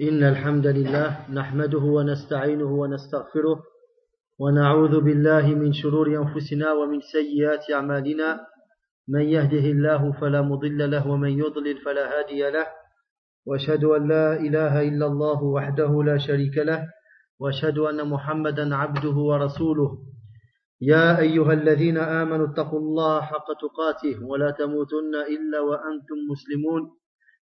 إن الحمد لله نحمده ونستعينه ونستغفره ونعوذ بالله من شرور أنفسنا ومن سيئات أعمالنا. من يهده الله فلا مضل له ومن يضلل فلا هادي له. وأشهد أن لا إله إلا الله وحده لا شريك له. وأشهد أن محمدا عبده ورسوله. يا أيها الذين آمنوا اتقوا الله حق تقاته ولا تموتن إلا وأنتم مسلمون.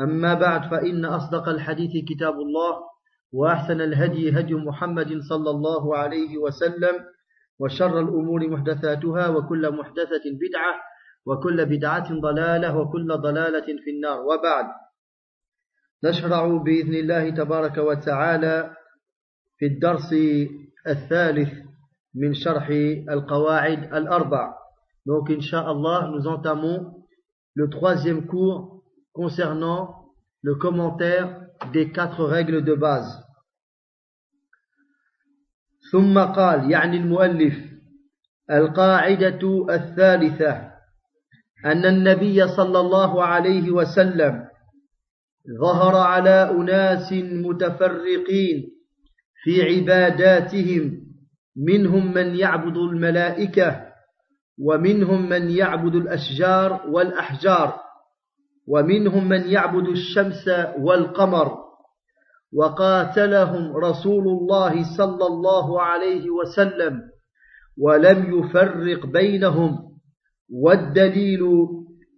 أما بعد فإن أصدق الحديث كتاب الله وأحسن الهدي هدي محمد صلى الله عليه وسلم وشر الأمور محدثاتها وكل محدثة بدعة وكل بدعة ضلالة وكل ضلالة في النار. وبعد نشرع بإذن الله تبارك وتعالى في الدرس الثالث من شرح القواعد الأربع. Donc, Inch'Allah, nous entamons le troisième cours concernant le commentaire des quatre règles de base. ثم قال يعني المؤلف القاعدة الثالثة أن النبي صلى الله عليه وسلم ظهر على أناس متفرقين في عباداتهم منهم من يعبد الملائكة ومنهم من يعبد الأشجار والأحجار ومنهم من يعبد الشمس والقمر وقاتلهم رسول الله صلى الله عليه وسلم ولم يفرق بينهم والدليل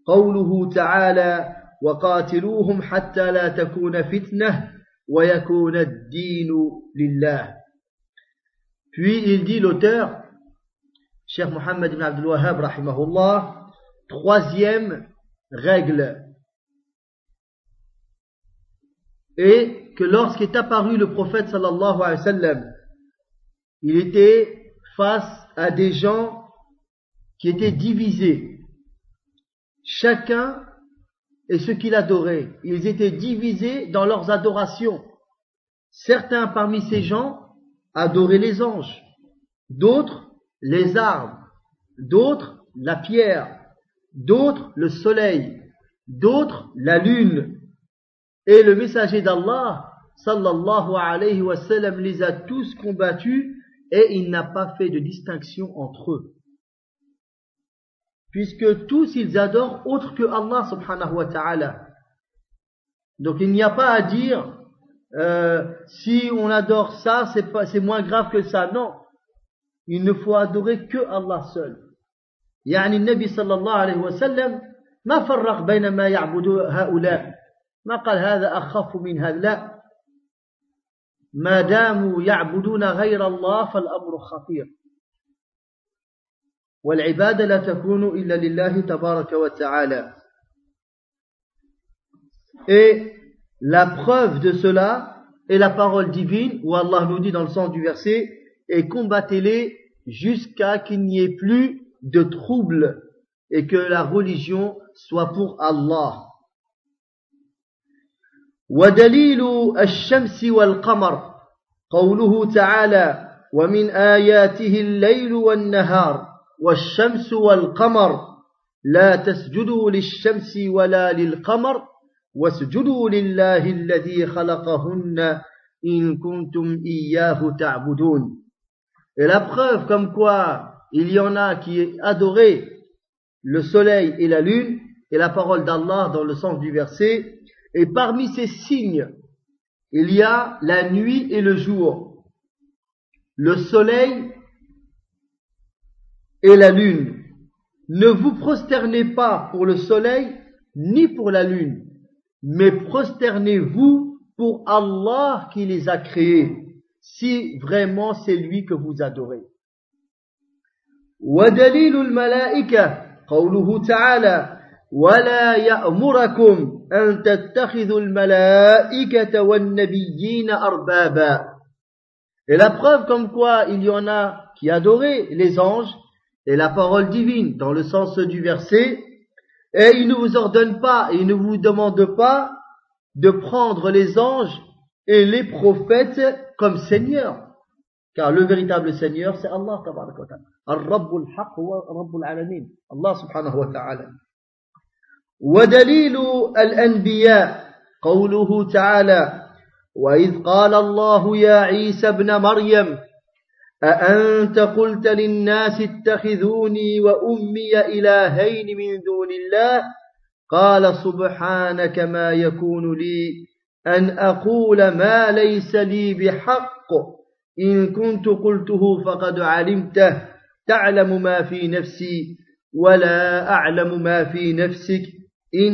قوله تعالى وقاتلوهم حتى لا تكون فتنة ويكون الدين لله. Puis il dit l'auteur, Cheikh Mohammed ibn Abdul Wahhab, rahimahullah, troisième règle. Et que lorsqu'est apparu le prophète sallallahu alayhi wa sallam, il était face à des gens qui étaient divisés. Chacun et ce qu'il adorait. Ils étaient divisés dans leurs adorations. Certains parmi ces gens adoraient les anges, d'autres les arbres, d'autres la pierre, d'autres le soleil, d'autres la lune, et le messager d'Allah, sallallahu alayhi wa sallam, les a tous combattus et il n'a pas fait de distinction entre eux. Puisque tous ils adorent autre que Allah subhanahu wa ta'ala. Donc il n'y a pas à dire euh, si on adore ça, c'est pas c'est moins grave que ça. Non. Il ne faut adorer que Allah seul. يعني النبي صلى الله عليه وسلم ما فرق بين ما يعبد هؤلاء ما قال هذا أخف من هذا لا ما داموا يعبدون غير الله فالأمر خطير والعبادة لا تكون إلا لله تبارك وتعالى Et la preuve de cela est la parole divine où Allah nous dit dans le sens du verset et combattez-les jusqu'à qu'il n'y ait plus de trouble et que la religion soit pour Allah. ودليل الشمس والقمر قوله تعالى ومن آياته الليل والنهار والشمس والقمر. لا تسجدوا للشمس ولا للقمر واسجدوا لله الذي خلقهن إن كنتم إياه تعبدون. Et la preuve comme quoi il y en a qui adoraient le soleil et la lune et la parole d'Allah dans le sens du verset Et parmi ces signes, il y a la nuit et le jour, le soleil et la lune. Ne vous prosternez pas pour le soleil ni pour la lune, mais prosternez-vous pour Allah qui les a créés, si vraiment c'est lui que vous adorez. ودليل الملائكة قوله تعالى ولا يأمركم أن تتخذوا الملائكة والنبيين أربابا Et la preuve comme quoi il y en a qui adoraient les anges et la parole divine dans le sens du verset, et il ne vous ordonne pas, et il ne vous demande pas de prendre les anges et les prophètes comme seigneurs. Car le véritable Seigneur, c'est Allah tabaraka wa ta'ala. Al-Rabbul Haq wa Rabbul Alamin. Allah subhanahu wa ta'ala. ودليل الأنبياء قوله تعالى وإذ قال الله يا عيسى ابن مريم أأنت قلت للناس اتخذوني وأمي إلهين من دون الله؟ قال سبحانك ما يكون لي أن أقول ما ليس لي بحق. إن كنت قلته فقد علمته. تعلم ما في نفسي ولا أعلم ما في نفسك. Et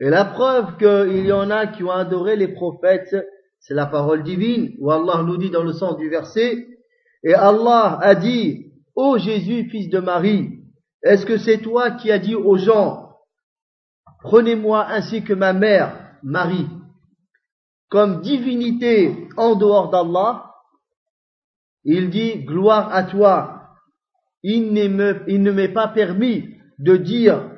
la preuve qu'il y en a qui ont adoré les prophètes, c'est la parole divine, où Allah nous dit dans le sens du verset, et Allah a dit, Ô oh Jésus, fils de Marie, est-ce que c'est toi qui as dit aux gens, prenez-moi ainsi que ma mère, Marie, comme divinité en dehors d'Allah? Il dit, gloire à toi, il, il ne m'est pas permis de dire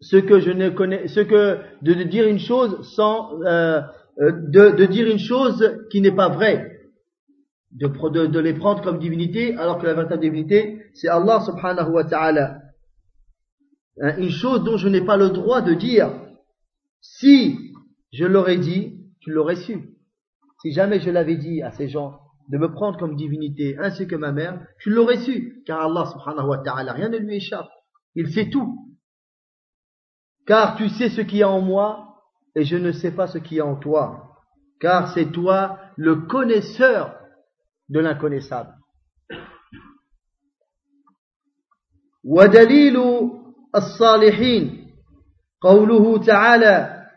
ce que je ne connais, ce que de, dire une chose sans euh, euh, de, dire une chose qui n'est pas vraie, de, de, les prendre comme divinité alors que la véritable divinité c'est Allah subhanahu wa ta'ala. Hein, une chose dont je n'ai pas le droit de dire. Si je l'aurais dit, tu l'aurais su. Si jamais je l'avais dit à ces gens de me prendre comme divinité ainsi que ma mère, tu l'aurais su. Car Allah subhanahu wa ta'ala, rien ne lui échappe. Il sait tout. Car tu sais ce qu'il y a en moi et je ne sais pas ce qu'il y a en toi. Car c'est toi le connaisseur de l'inconnaissable. ودليل الصالحين قوله تعالى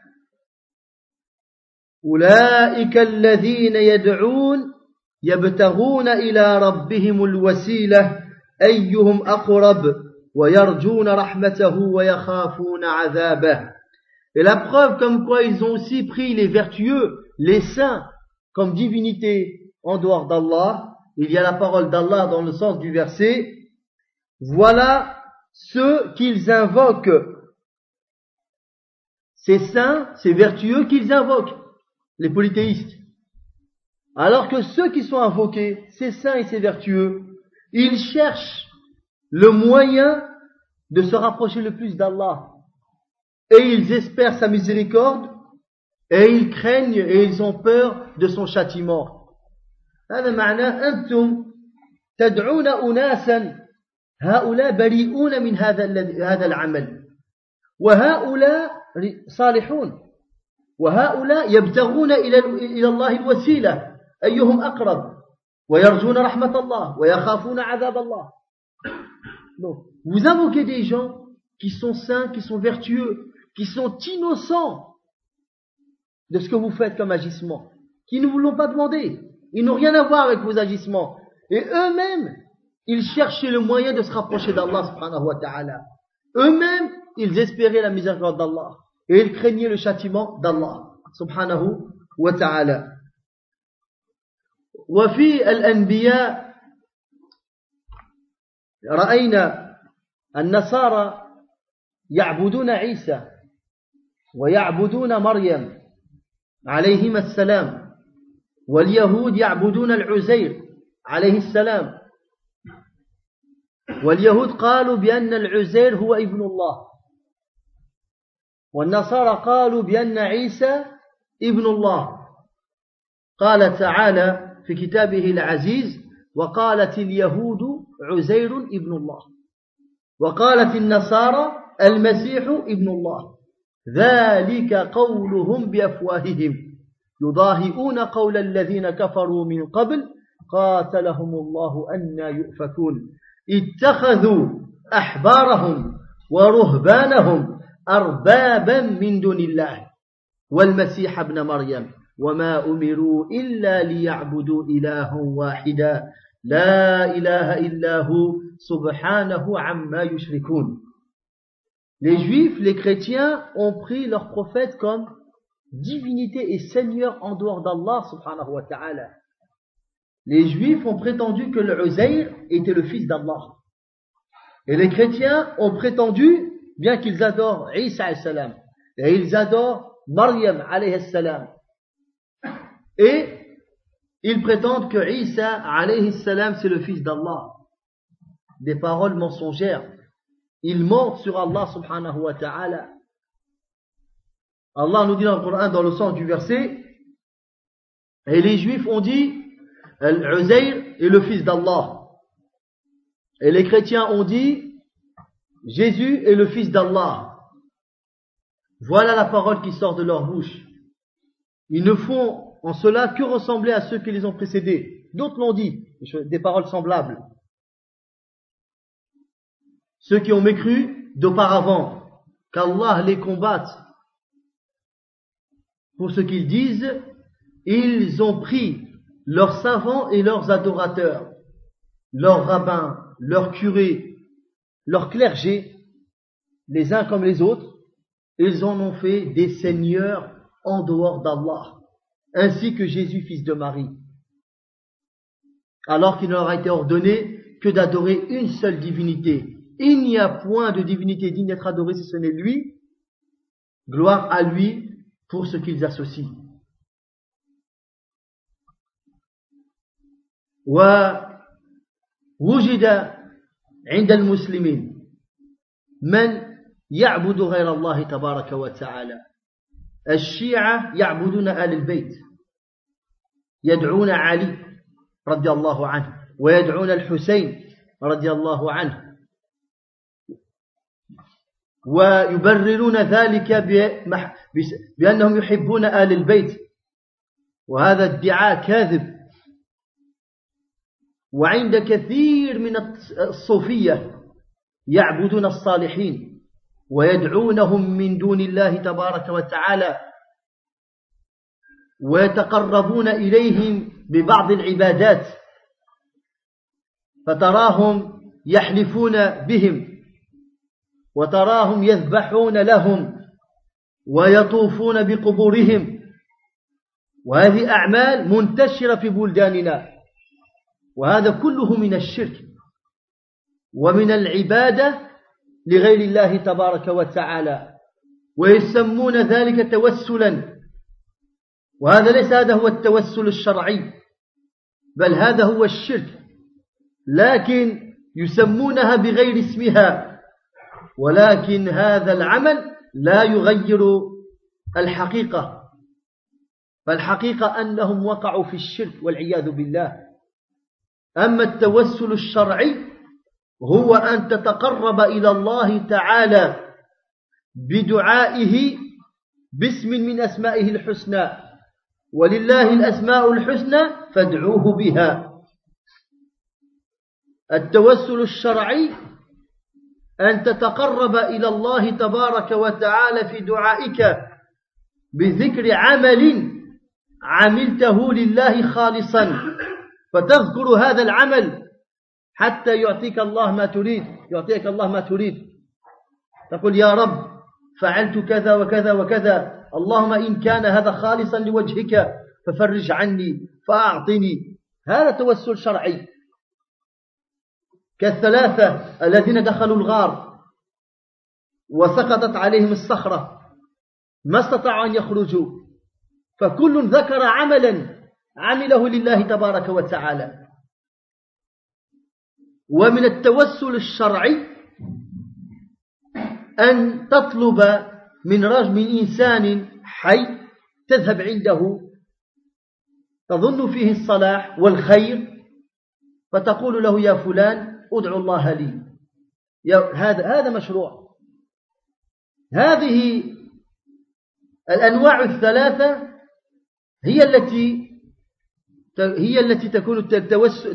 أولئك الذين يدعون يبتغون إلى ربهم الوسيلة أيهم أقرب ويرجون رحمته ويخافون عذابه Et la preuve comme quoi ils ont aussi pris les vertueux, les saints, comme divinité en dehors d'Allah. Il y a la parole d'Allah dans le sens du verset. Voilà ceux qu'ils invoquent. Ces saints, ces vertueux qu'ils invoquent les polythéistes. Alors que ceux qui sont invoqués, ces saints et ces vertueux, ils cherchent le moyen de se rapprocher le plus d'Allah. Et ils espèrent sa miséricorde, et ils craignent et ils ont peur de son châtiment. هذا معناه أنتم تدعون أناسا هؤلاء بريئون من هذا هذا العمل وهؤلاء صالحون وهؤلاء يبتغون إلى إلى الله الوسيلة أيهم أقرب ويرجون رحمة الله ويخافون عذاب الله Donc, vous invoquez des gens qui sont saints, qui sont vertueux, qui sont innocents de ce que vous faites comme agissement, qui ne vous l'ont pas demandé. Ils n'ont rien à voir avec vos agissements. Et eux-mêmes, ils cherchaient le moyen de se rapprocher d'Allah subhanahu wa ta'ala. Eux-mêmes, ils espéraient la miséricorde d'Allah. et il craignait le châtiment d'Allah subhanahu wa ta'ala. وفي الأنبياء رأينا النصارى يعبدون عيسى ويعبدون مريم عليهما السلام واليهود يعبدون العزير عليه السلام. واليهود قالوا بأن العزير هو ابن الله والنصارى قالوا بأن عيسى ابن الله. قال تعالى في كتابه العزيز وقالت اليهود عزير ابن الله. وقالت النصارى المسيح ابن الله. ذلك قولهم بأفواههم. يضاهئون قول الذين كفروا من قبل قاتلهم الله أن يؤفكون. اتخذوا أحبارهم ورهبانهم أربابا من دون الله. والمسيح ابن مريم. وما أمروا إلا ليعبدوا إله واحدا لا إله إلا هو سبحانه عما يشركون Les juifs, les chrétiens ont pris leur prophète comme divinité et seigneur en dehors d'Allah subhanahu wa ta'ala. Les juifs ont prétendu que le Uzair était le fils d'Allah. Et les chrétiens ont prétendu, bien qu'ils adorent Isa salam, et ils adorent Maryam alayhi salam, et ils prétendent que Isa alayhi salam c'est le fils d'Allah. Des paroles mensongères. Ils mentent sur Allah subhanahu wa ta'ala. Allah nous dit dans le Coran, dans le sens du verset, et les Juifs ont dit, Al-Uzair est le fils d'Allah. Et les chrétiens ont dit, Jésus est le fils d'Allah. Voilà la parole qui sort de leur bouche. Ils ne font en cela que ressembler à ceux qui les ont précédés? D'autres l'ont dit, des paroles semblables. Ceux qui ont mécru d'auparavant, qu'Allah les combatte pour ce qu'ils disent, ils ont pris leurs savants et leurs adorateurs, leurs rabbins, leurs curés, leurs clergés, les uns comme les autres, ils en ont fait des seigneurs en dehors d'Allah, ainsi que Jésus, fils de Marie, alors qu'il leur a été ordonné que d'adorer une seule divinité. Il n'y a point de divinité digne d'être adorée si ce n'est lui. Gloire à lui pour ce qu'ils associent. ووجد عند المسلمين من يعبد غير الله تبارك وتعالى الشيعة يعبدون آل البيت يدعون علي رضي الله عنه ويدعون الحسين رضي الله عنه ويبررون ذلك بأنهم يحبون آل البيت وهذا ادعاء كاذب. وعند كثير من الصوفية يعبدون الصالحين. ويدعونهم من دون الله تبارك وتعالى ويتقربون إليهم ببعض العبادات فتراهم يحلفون بهم وتراهم يذبحون لهم ويطوفون بقبورهم وهذه أعمال منتشرة في بلداننا وهذا كله من الشرك ومن العبادة لغير الله تبارك وتعالى ويسمون ذلك توسلا. وهذا ليس هذا هو التوسل الشرعي بل هذا هو الشرك لكن يسمونها بغير اسمها. ولكن هذا العمل لا يغير الحقيقة فالحقيقة أنهم وقعوا في الشرك والعياذ بالله. أما التوسل الشرعي هو أن تتقرب إلى الله تعالى بدعائه باسم من أسمائه الحسنى ولله الأسماء الحسنى فادعوه بها. التوسل الشرعي أن تتقرب إلى الله تبارك وتعالى في دعائك بذكر عمل عملته لله خالصا فتذكر هذا العمل حتى يعطيك الله ما تريد يعطيك الله ما تريد. تقول يا رب فعلت كذا وكذا وكذا. اللهم إن كان هذا خالصا لوجهك ففرج عني فأعطني. هذا توسل شرعي. كالثلاثة الذين دخلوا الغار وسقطت عليهم الصخرة. ما استطاعوا أن يخرجوا. فكل ذكر عملا عمله لله تبارك وتعالى. ومن التوسل الشرعي أن تطلب من رجل من إنسان حي تذهب عنده. تظن فيه الصلاح والخير فتقول له يا فلان ادعو الله لي. هذا هذا مشروع. هذه الأنواع الثلاثة هي التي هي التي تكون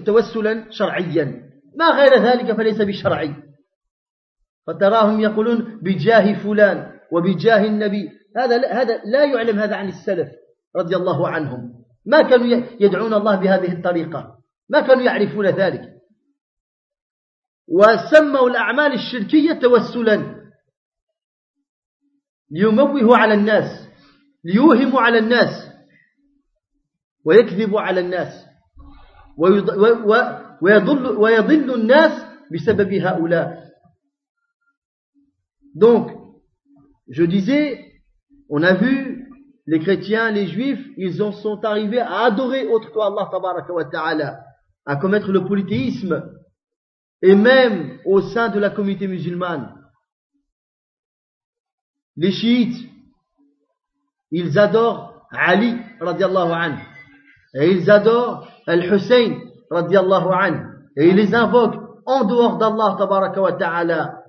توسلا شرعيا. ما غير ذلك فليس بشرعي. فتراهم يقولون بجاه فلان وبجاه النبي. هذا هذا لا يعلم هذا عن السلف رضي الله عنهم. ما كانوا يدعون الله بهذه الطريقة. ما كانوا يعرفون ذلك. وسموا الأعمال الشركية توسلا. ليموه على الناس. ليوهم على الناس. ويكذب على الناس. Donc, je disais, on a vu, les chrétiens, les juifs, ils en sont arrivés à adorer autre que Allah, à commettre le polythéisme, et même au sein de la communauté musulmane. Les chiites, ils adorent Ali, radiallahu et ils adorent Al-Hussein, et ils les invoquent en dehors d'Allah ta'ala,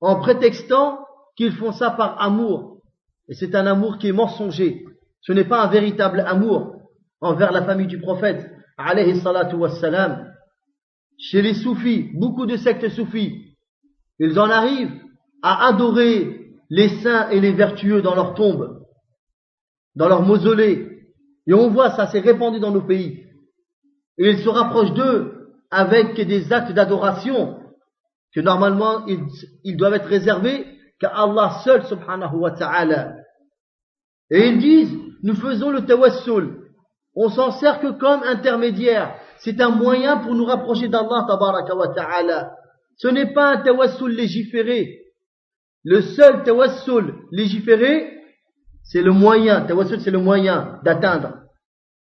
en prétextant qu'ils font ça par amour. Et c'est un amour qui est mensonger. Ce n'est pas un véritable amour envers la famille du prophète. Chez les soufis, beaucoup de sectes soufis, ils en arrivent à adorer les saints et les vertueux dans leurs tombes, dans leurs mausolées. Et on voit ça, c'est répandu dans nos pays. Et ils se rapprochent d'eux avec des actes d'adoration que normalement ils, doivent être réservés qu'à Allah seul subhanahu wa ta'ala. Et ils disent, nous faisons le tawassul. On s'en sert que comme intermédiaire. C'est un moyen pour nous rapprocher d'Allah wa ta'ala. Ce n'est pas un tawassul légiféré. Le seul tawassul légiféré, c'est le moyen. Tawassul, c'est le moyen d'atteindre.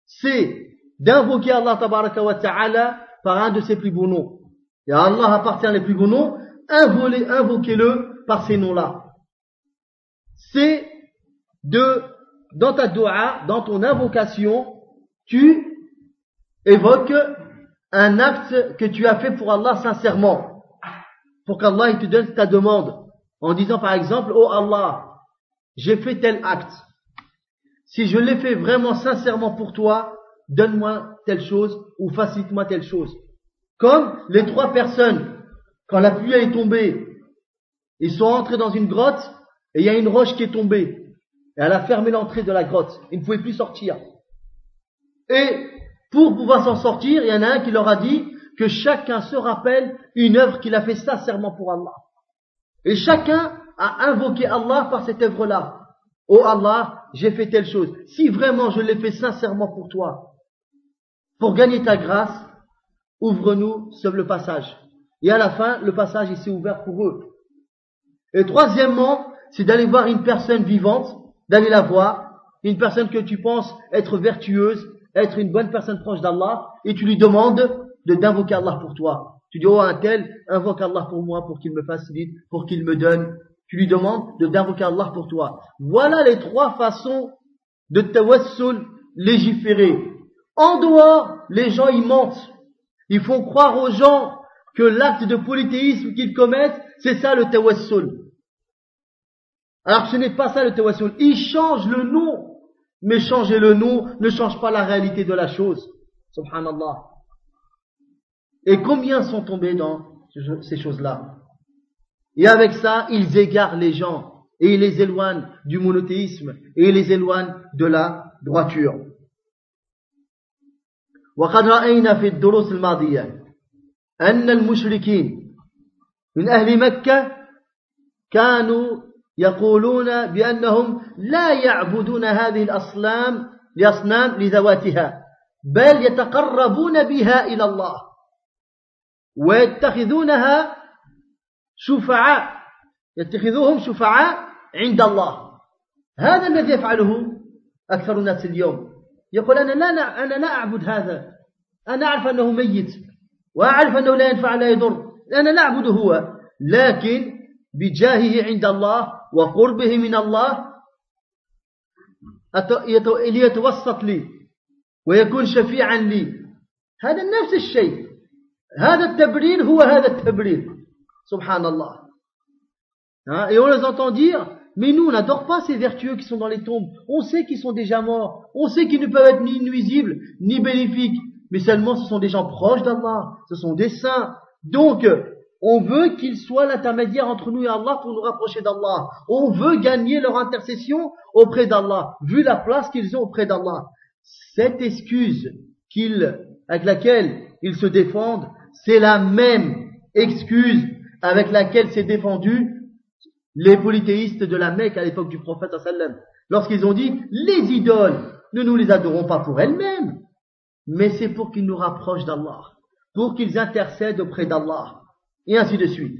C'est d'invoquer Allah tabaraka wa ta'ala par un de ses plus beaux noms. Et Allah appartient les plus beaux noms, invoquez-le par ces noms-là. C'est de, dans ta dua, dans ton invocation, tu évoques un acte que tu as fait pour Allah sincèrement. Pour qu'Allah te donne ta demande. En disant par exemple, oh Allah, j'ai fait tel acte. Si je l'ai fait vraiment sincèrement pour toi, donne-moi telle chose ou facilite-moi telle chose. Comme les trois personnes, quand la pluie est tombée, ils sont entrés dans une grotte et il y a une roche qui est tombée. Et elle a fermé l'entrée de la grotte. Ils ne pouvaient plus sortir. Et pour pouvoir s'en sortir, il y en a un qui leur a dit que chacun se rappelle une œuvre qu'il a fait sincèrement pour Allah. Et chacun a invoqué Allah par cette œuvre-là. Oh Allah, j'ai fait telle chose. Si vraiment je l'ai fait sincèrement pour toi, pour gagner ta grâce, ouvre-nous sur le passage. Et à la fin, le passage il ouvert pour eux. Et troisièmement, c'est d'aller voir une personne vivante, d'aller la voir, une personne que tu penses être vertueuse, être une bonne personne proche d'Allah, et tu lui demandes de d'invoquer Allah pour toi. Tu dis, oh un tel, invoque Allah pour moi, pour qu'il me facilite, pour qu'il me donne. Tu lui demandes de d'invoquer Allah pour toi. Voilà les trois façons de tawassul légiférer. En dehors, les gens y mentent. Ils font croire aux gens que l'acte de polythéisme qu'ils commettent, c'est ça le tawassul. Alors ce n'est pas ça le tawassul. Ils changent le nom. Mais changer le nom ne change pas la réalité de la chose. Subhanallah. Et combien sont tombés dans ces choses-là? Et avec ça, ils égarent les gens et ils les éloignent du monothéisme et ils les éloignent de la droiture. وقد رأينا في الدروس الماضية أن المشركين من أهل مكة كانوا يقولون بأنهم لا يعبدون هذه الأصنام لأصنام لذواتها بل يتقربون بها إلى الله ويتخذونها شفعاء يتخذوهم شفعاء عند الله. هذا الذي يفعله أكثر الناس اليوم. يقول أنا لا أنا لا أعبد هذا. أنا أعرف أنه ميت. وأعرف أنه لا ينفع لا يضر. أنا لا أعبده هو. لكن بجاهه عند الله وقربه من الله ليتوسط لي ويكون شفيعا لي. هذا نفس الشيء. هذا التبرير هو هذا التبرير. سبحان الله. et on les entend dire Mais nous, on n'adore pas ces vertueux qui sont dans les tombes. On sait qu'ils sont déjà morts. On sait qu'ils ne peuvent être ni nuisibles, ni bénéfiques. Mais seulement ce sont des gens proches d'Allah. Ce sont des saints. Donc, on veut qu'ils soient l'intermédiaire entre nous et Allah pour nous rapprocher d'Allah. On veut gagner leur intercession auprès d'Allah, vu la place qu'ils ont auprès d'Allah. Cette excuse qu'ils, avec laquelle ils se défendent, c'est la même excuse avec laquelle s'est défendu les polythéistes de la Mecque à l'époque du prophète lorsqu'ils ont dit les idoles, ne nous les adorons pas pour elles-mêmes, mais c'est pour qu'ils nous rapprochent d'Allah, pour qu'ils intercèdent auprès d'Allah, et ainsi de suite.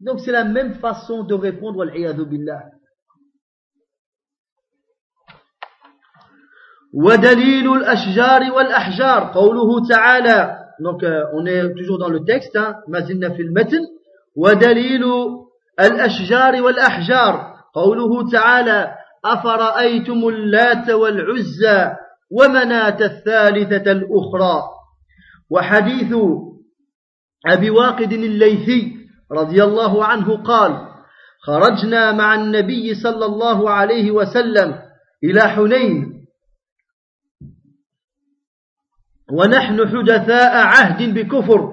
Donc c'est la même façon de répondre al billah. donc euh, on est toujours dans le texte hein, الأشجار والأحجار. قوله تعالى أفرأيتم اللات والعزى ومناة الثالثة الأخرى؟ وحديث أبي واقد الليثي رضي الله عنه قال خرجنا مع النبي صلى الله عليه وسلم إلى حنين. ونحن حدثاء عهد بكفر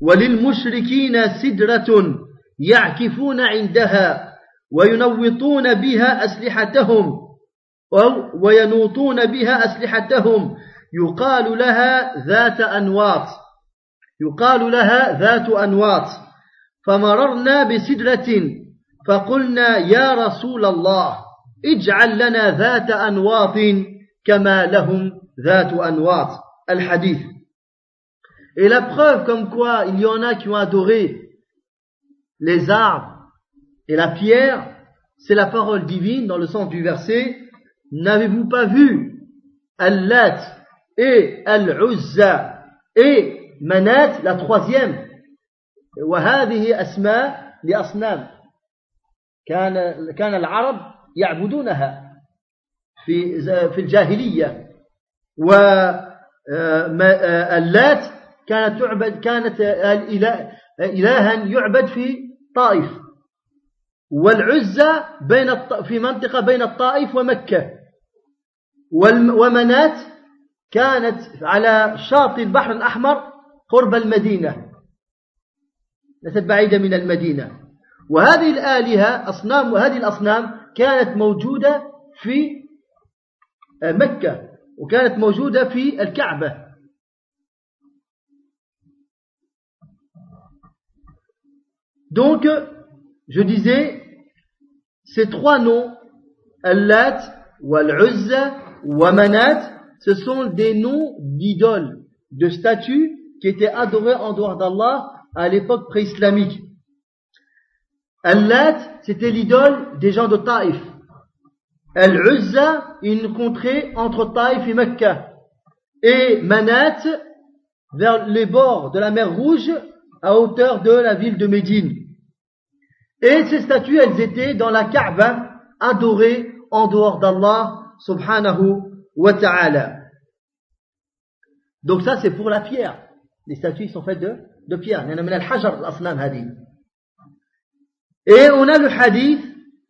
وللمشركين سدرة يعكفون عندها وينوطون بها أسلحتهم أو وينوطون بها أسلحتهم. يقال لها ذات أنواط. يقال لها ذات أنواط. فمررنا بسدرة فقلنا يا رسول الله اجعل لنا ذات أنواط كما لهم ذات أنواط. الحديث. Et la preuve comme quoi il y en a qui ont adoré les arbres et la pierre, c'est la parole divine dans le sens du verset. N'avez-vous pas vu Al-Lat et Al-Uzza et Manat, la troisième وهذه أسماء لأصنام كان كان العرب يعبدونها في في الجاهلية واللات كانت تعبد كانت إلها يعبد في طائف والعزة بين في منطقة بين الطائف ومكة. ومنات كانت على شاطئ البحر الأحمر قرب المدينة. ليست بعيدة من المدينة. وهذه الآلهة أصنام وهذه الأصنام كانت موجودة في مكة وكانت موجودة في الكعبة. Donc, je disais, ces trois noms, Al-Lat, Wal-Uzza, Wamanat, ce sont des noms d'idoles, de statues qui étaient adorées en dehors d'Allah à l'époque pré-islamique. Al-Lat, c'était l'idole des gens de Taïf. Al-Uzza, une contrée entre Taïf et Mecca. Et Manat, vers les bords de la mer Rouge, à hauteur de la ville de Médine. Et ces statues, elles étaient dans la Kaaba, adorées en dehors d'Allah, subhanahu wa ta'ala. Donc ça, c'est pour la pierre. Les statues sont faites de de pierre. Et on a le hadith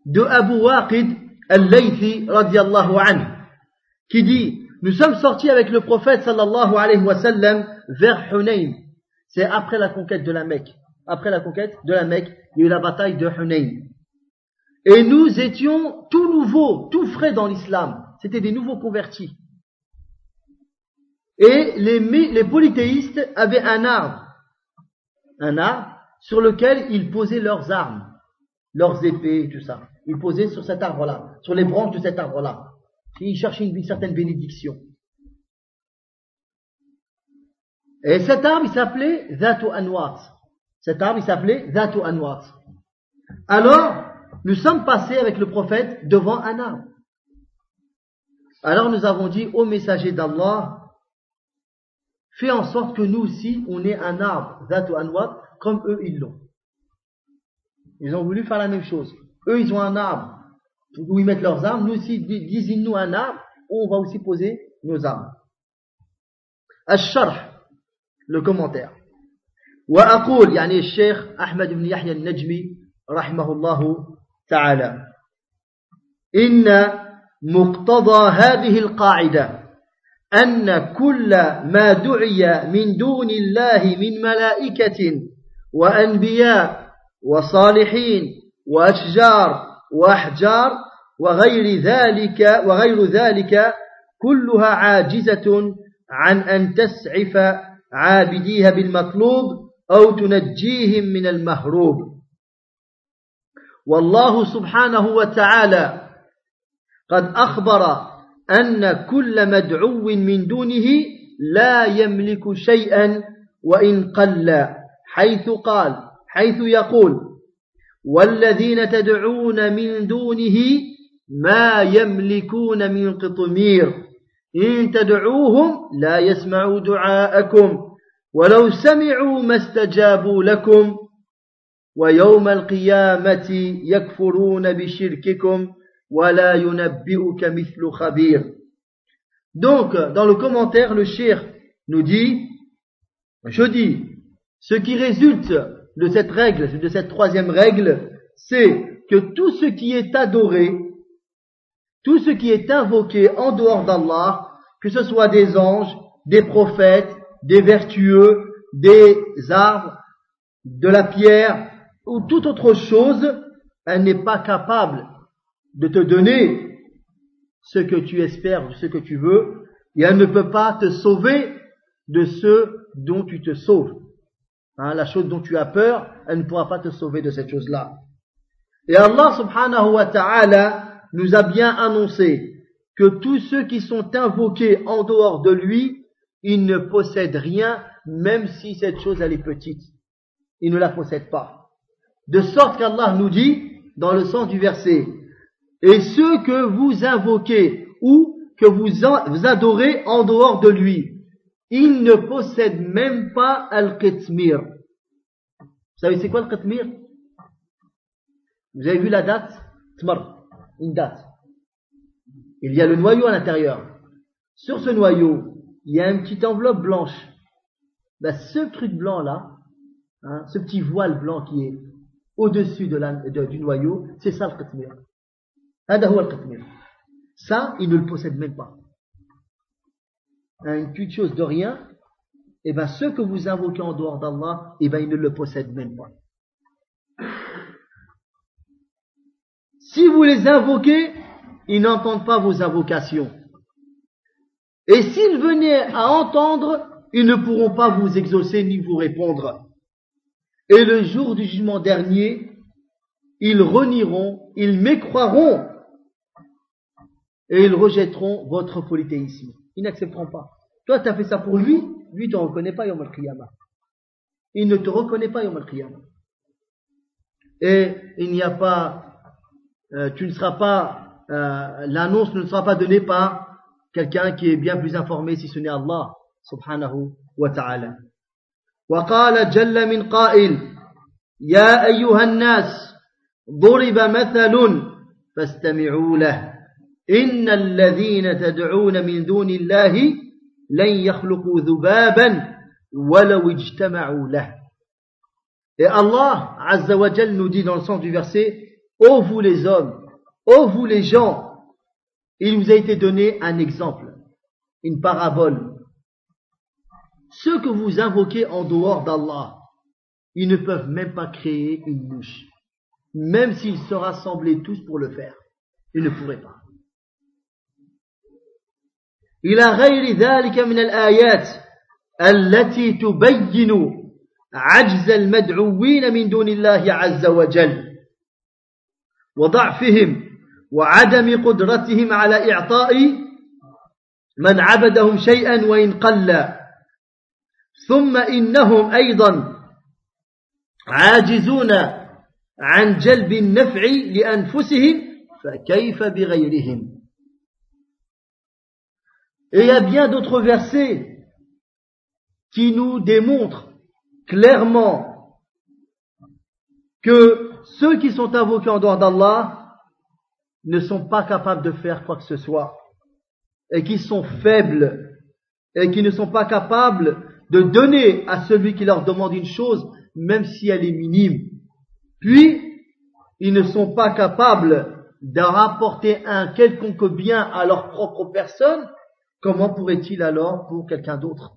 de Abu Waqid al-Laythi radiallahu anhu qui dit Nous sommes sortis avec le prophète sallallahu alayhi wa sallam vers Hunayn. C'est après la conquête de la Mecque. Après la conquête de la Mecque, il y a eu la bataille de Hunayn. Et nous étions tout nouveaux, tout frais dans l'islam. C'était des nouveaux convertis. Et les, polythéistes avaient un arbre un arbre sur lequel ils posaient leurs armes, leurs épées tout ça. Ils posaient sur cet arbre-là, sur les branches de cet arbre-là. Ils cherchaient une, certaine bénédiction. Et cet arbre, il s'appelait Zatu Anwat. Cet arbre, il s'appelait Zatu Anwat. Alors, nous sommes passés avec le prophète devant un arbre. Alors nous avons dit au messager d'Allah, fais en sorte que nous aussi, on ait un arbre, Zatu Anwat, comme eux, ils l'ont. Ils ont voulu faire la même chose. Eux, ils ont un arbre où ils mettent leurs armes. Nous aussi, désigne-nous un arbre où on va aussi poser nos armes. Al-Sharh. Le commentaire. وأقول يعني الشيخ أحمد بن يحيى النجمي رحمه الله تعالى إن مقتضى هذه القاعدة أن كل ما دعي من دون الله من ملائكة وأنبياء وصالحين وأشجار وأحجار وغير ذلك وغير ذلك كلها عاجزة عن أن تسعف عابديها بالمطلوب أو تنجيهم من المهروب والله سبحانه وتعالى قد أخبر أن كل مدعو من دونه لا يملك شيئا وإن قل حيث قال حيث يقول والذين تدعون من دونه ما يملكون من قطمير. إن تدعوهم لا يسمعوا دعاءكم ولو سمعوا ما استجابوا لكم ويوم القيامة يكفرون بشرككم ولا ينبئك مثل خبير Donc, dans le commentaire, le shir nous dit, je dis, ce qui résulte de cette règle, de cette troisième règle, c'est que tout ce qui est adoré, tout ce qui est invoqué en dehors d'Allah, que ce soit des anges, des prophètes, des vertueux, des arbres, de la pierre ou toute autre chose, elle n'est pas capable de te donner ce que tu espères, ce que tu veux, et elle ne peut pas te sauver de ce dont tu te sauves. Hein, la chose dont tu as peur, elle ne pourra pas te sauver de cette chose-là. Et Allah subhanahu wa ta'ala nous a bien annoncé que tous ceux qui sont invoqués en dehors de lui, ils ne possèdent rien, même si cette chose elle est petite. Ils ne la possèdent pas. De sorte qu'Allah nous dit, dans le sens du verset, et ceux que vous invoquez ou que vous, adorez en dehors de lui, ils ne possèdent même pas al-qitmir. Vous savez c'est quoi le qitmir? Vous avez vu la date? Tmar, une date. Il y a le noyau à l'intérieur. Sur ce noyau, il y a une petite enveloppe blanche. Ben, ce truc blanc là, hein, ce petit voile blanc qui est au-dessus de du noyau, c'est ça le qitmir. Ça, il ne le possède même pas. Une petite chose de rien, et eh bien ceux que vous invoquez en dehors d'Allah, et eh bien ils ne le possèdent même pas. Si vous les invoquez, ils n'entendent pas vos invocations. Et s'ils venaient à entendre, ils ne pourront pas vous exaucer ni vous répondre. Et le jour du jugement dernier, ils renieront, ils mécroiront et ils rejetteront votre polythéisme. Ils n'accepteront pas. Toi, tu as fait ça pour lui, lui, ne te reconnaît pas Yom al Il ne te reconnaît pas Yom al Et il n'y a pas, euh, tu ne seras pas, euh, l'annonce ne sera pas donnée par quelqu'un qui est bien plus informé si ce n'est Allah, subhanahu wa ta'ala. وقال جل من قائل يا أيها الناس ضرب مثل فاستمعوا له إن الذين تدعون من دون الله لن يخلقوا ذبابا ولو اجتمعوا له Et Allah Azza wa Jal nous dit dans le sens du verset Ô vous les hommes, ô vous les gens, il vous a été donné un exemple, une parabole. Ceux que vous invoquez en dehors d'Allah, ils ne peuvent même pas créer une mouche, même s'ils se rassemblaient tous pour le faire. Ils ne pourraient pas. إلى غير ذلك من الآيات التي تبين عجز المدعوين من دون الله عز وجل وضعفهم وعدم قدرتهم على إعطاء من عبدهم شيئا وإن قل ثم إنهم أيضا عاجزون عن جلب النفع لأنفسهم فكيف بغيرهم Et il y a bien d'autres versets qui nous démontrent clairement que ceux qui sont invoqués en dehors d'Allah ne sont pas capables de faire quoi que ce soit et qui sont faibles et qui ne sont pas capables de donner à celui qui leur demande une chose même si elle est minime. Puis, ils ne sont pas capables de rapporter un quelconque bien à leur propre personne comment pourrait-il alors pour quelqu'un d'autre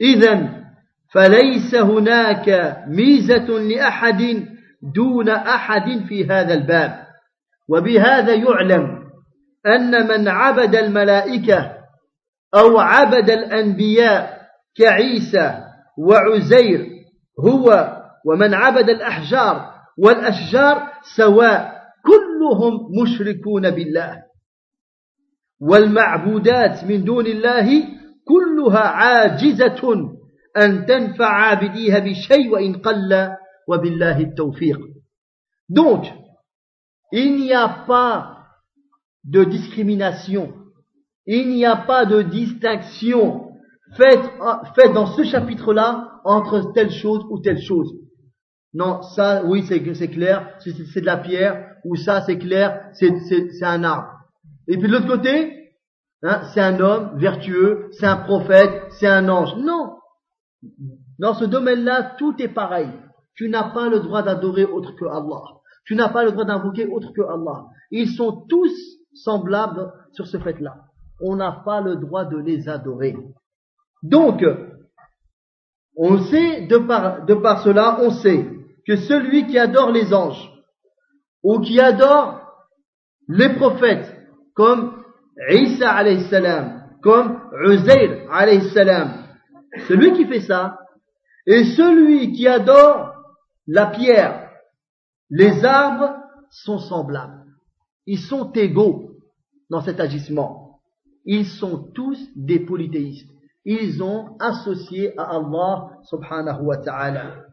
إذا فليس هناك ميزة لأحد دون أحد في هذا الباب. وبهذا يعلم أن من عبد الملائكة أو عبد الأنبياء كعيسى وعزير هو ومن عبد الأحجار والأشجار سواء كلهم مشركون بالله. والمعبودات من دون الله كلها عاجزة أن تنفع عابديها بشيء وإن قل Donc, il n'y a pas de discrimination, il n'y a pas de distinction faite, dans ce chapitre-là entre telle chose ou telle chose. Non, ça, oui, c'est clair, c'est de la pierre, ou ça, c'est clair, c'est un arbre. Et puis de l'autre côté, hein, c'est un homme vertueux, c'est un prophète, c'est un ange. Non. Dans ce domaine-là, tout est pareil. Tu n'as pas le droit d'adorer autre que Allah. Tu n'as pas le droit d'invoquer autre que Allah. Ils sont tous semblables sur ce fait-là. On n'a pas le droit de les adorer. Donc, on sait, de par, de par cela, on sait que celui qui adore les anges, ou qui adore les prophètes, comme Isa alayhi salam, comme Uzair alayhi salam, celui qui fait ça, et celui qui adore la pierre, les arbres sont semblables. Ils sont égaux dans cet agissement. Ils sont tous des polythéistes. Ils ont associé à Allah subhanahu wa ta'ala.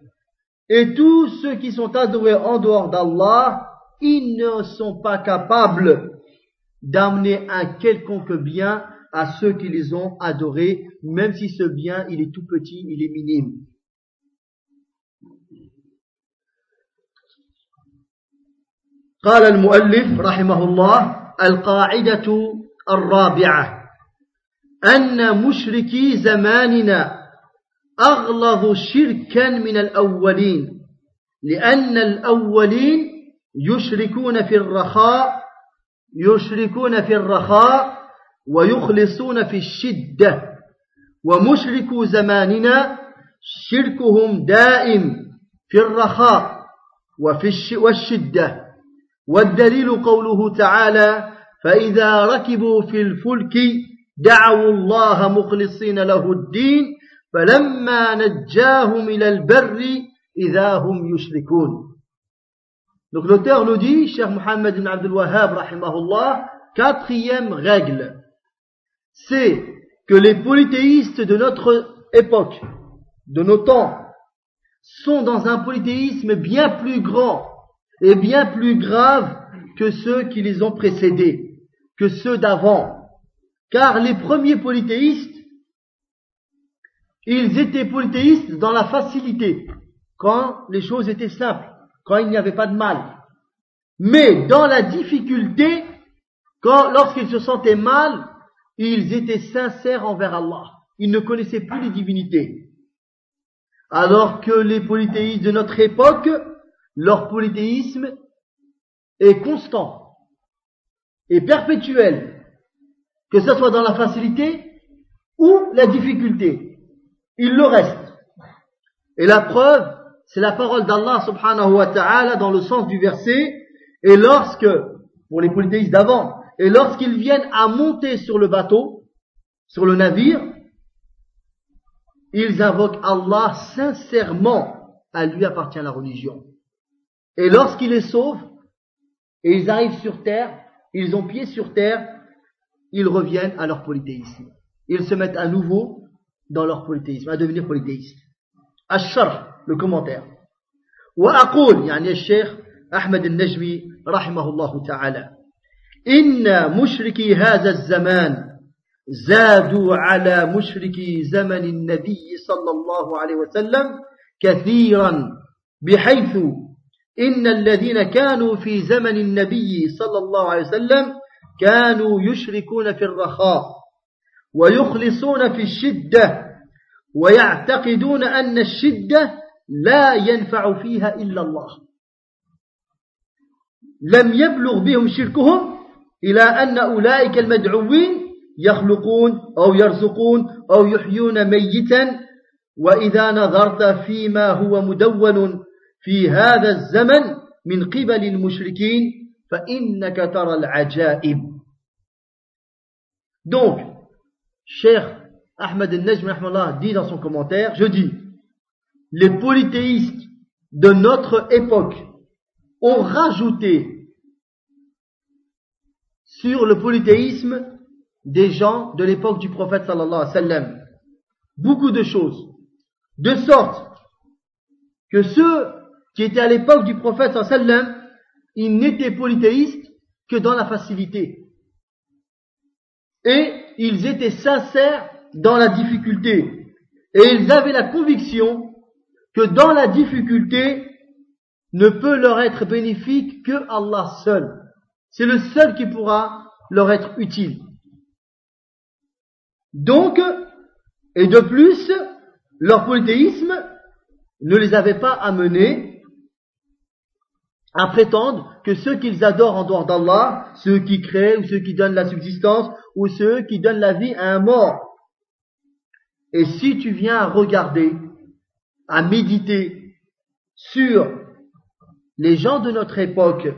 Et tous ceux qui sont adorés en dehors d'Allah, ils ne sont pas capables d'amener un quelconque bien à ceux qui les ont adorés, même si ce bien, il est tout petit, il est minime. قال المؤلف رحمه الله القاعدة الرابعة أن مشركي زماننا أغلظ شركا من الأولين لأن الأولين يشركون في الرخاء يشركون في الرخاء ويخلصون في الشدة ومشركو زماننا شركهم دائم في الرخاء وفي والشدة. والدليل قوله تعالى فإذا ركبوا في الفلك دعوا الله مخلصين له الدين فلما نجاهم إلى البر إذا هم يشركون Donc l'auteur nous dit, cher Mohammed ibn Abdul Wahhab, rahimahullah, quatrième règle, c'est que les polythéistes de notre époque, de nos temps, sont dans un polythéisme bien plus grand et bien plus grave que ceux qui les ont précédés, que ceux d'avant. Car les premiers polythéistes, ils étaient polythéistes dans la facilité, quand les choses étaient simples quand il n'y avait pas de mal. Mais dans la difficulté, quand, lorsqu'ils se sentaient mal, ils étaient sincères envers Allah. Ils ne connaissaient plus les divinités. Alors que les polythéistes de notre époque, leur polythéisme est constant et perpétuel, que ce soit dans la facilité ou la difficulté. Il le reste. Et la preuve, c'est la parole d'Allah subhanahu wa ta'ala dans le sens du verset, et lorsque, pour les polythéistes d'avant, et lorsqu'ils viennent à monter sur le bateau, sur le navire, ils invoquent Allah sincèrement, à lui appartient la religion. Et lorsqu'il les sauve, et ils arrivent sur terre, ils ont pied sur terre, ils reviennent à leur polythéisme. Ils se mettent à nouveau dans leur polythéisme, à devenir polythéistes. الشرح le commentaire وأقول يعني الشيخ أحمد النجمي رحمه الله تعالى إن مشركي هذا الزمان زادوا على مشركي زمن النبي صلى الله عليه وسلم كثيرا بحيث إن الذين كانوا في زمن النبي صلى الله عليه وسلم كانوا يشركون في الرخاء ويخلصون في الشدة ويعتقدون أن الشدة لا ينفع فيها إلا الله. لم يبلغ بهم شركهم إلى أن أولئك المدعوين يخلقون أو يرزقون أو يحيون ميتا وإذا نظرت فيما هو مدون في هذا الزمن من قبل المشركين فإنك ترى العجائب Donc, cher Ahmed al-Najm dit dans son commentaire, je dis, les polythéistes de notre époque ont rajouté sur le polythéisme des gens de l'époque du prophète sallallahu alayhi wa sallam. Beaucoup de choses. De sorte que ceux qui étaient à l'époque du prophète sallallahu sallam, ils n'étaient polythéistes que dans la facilité. Et ils étaient sincères dans la difficulté. Et ils avaient la conviction que dans la difficulté ne peut leur être bénéfique que Allah seul. C'est le seul qui pourra leur être utile. Donc, et de plus, leur polythéisme ne les avait pas amenés à prétendre que ceux qu'ils adorent en dehors d'Allah, ceux qui créent ou ceux qui donnent la subsistance ou ceux qui donnent la vie à un mort. Et si tu viens à regarder, à méditer sur les gens de notre époque,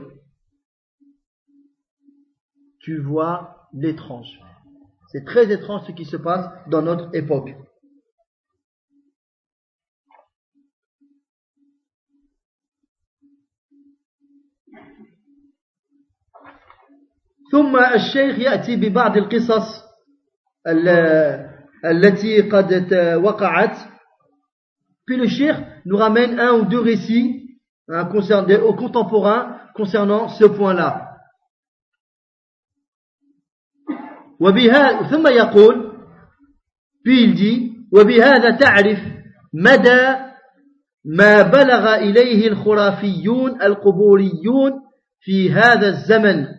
tu vois l'étrange. C'est très étrange ce qui se passe dans notre époque. ثم الشيخ يأتي ببعض القصص التي قد وقعت puis le cheikh nous ramène un ou deux récits concernant ce point-là. وبهذا ثم يقول بيلدي وبهذا تعرف مدى ما بلغ إليه الخرافيون القبوريون في هذا الزمن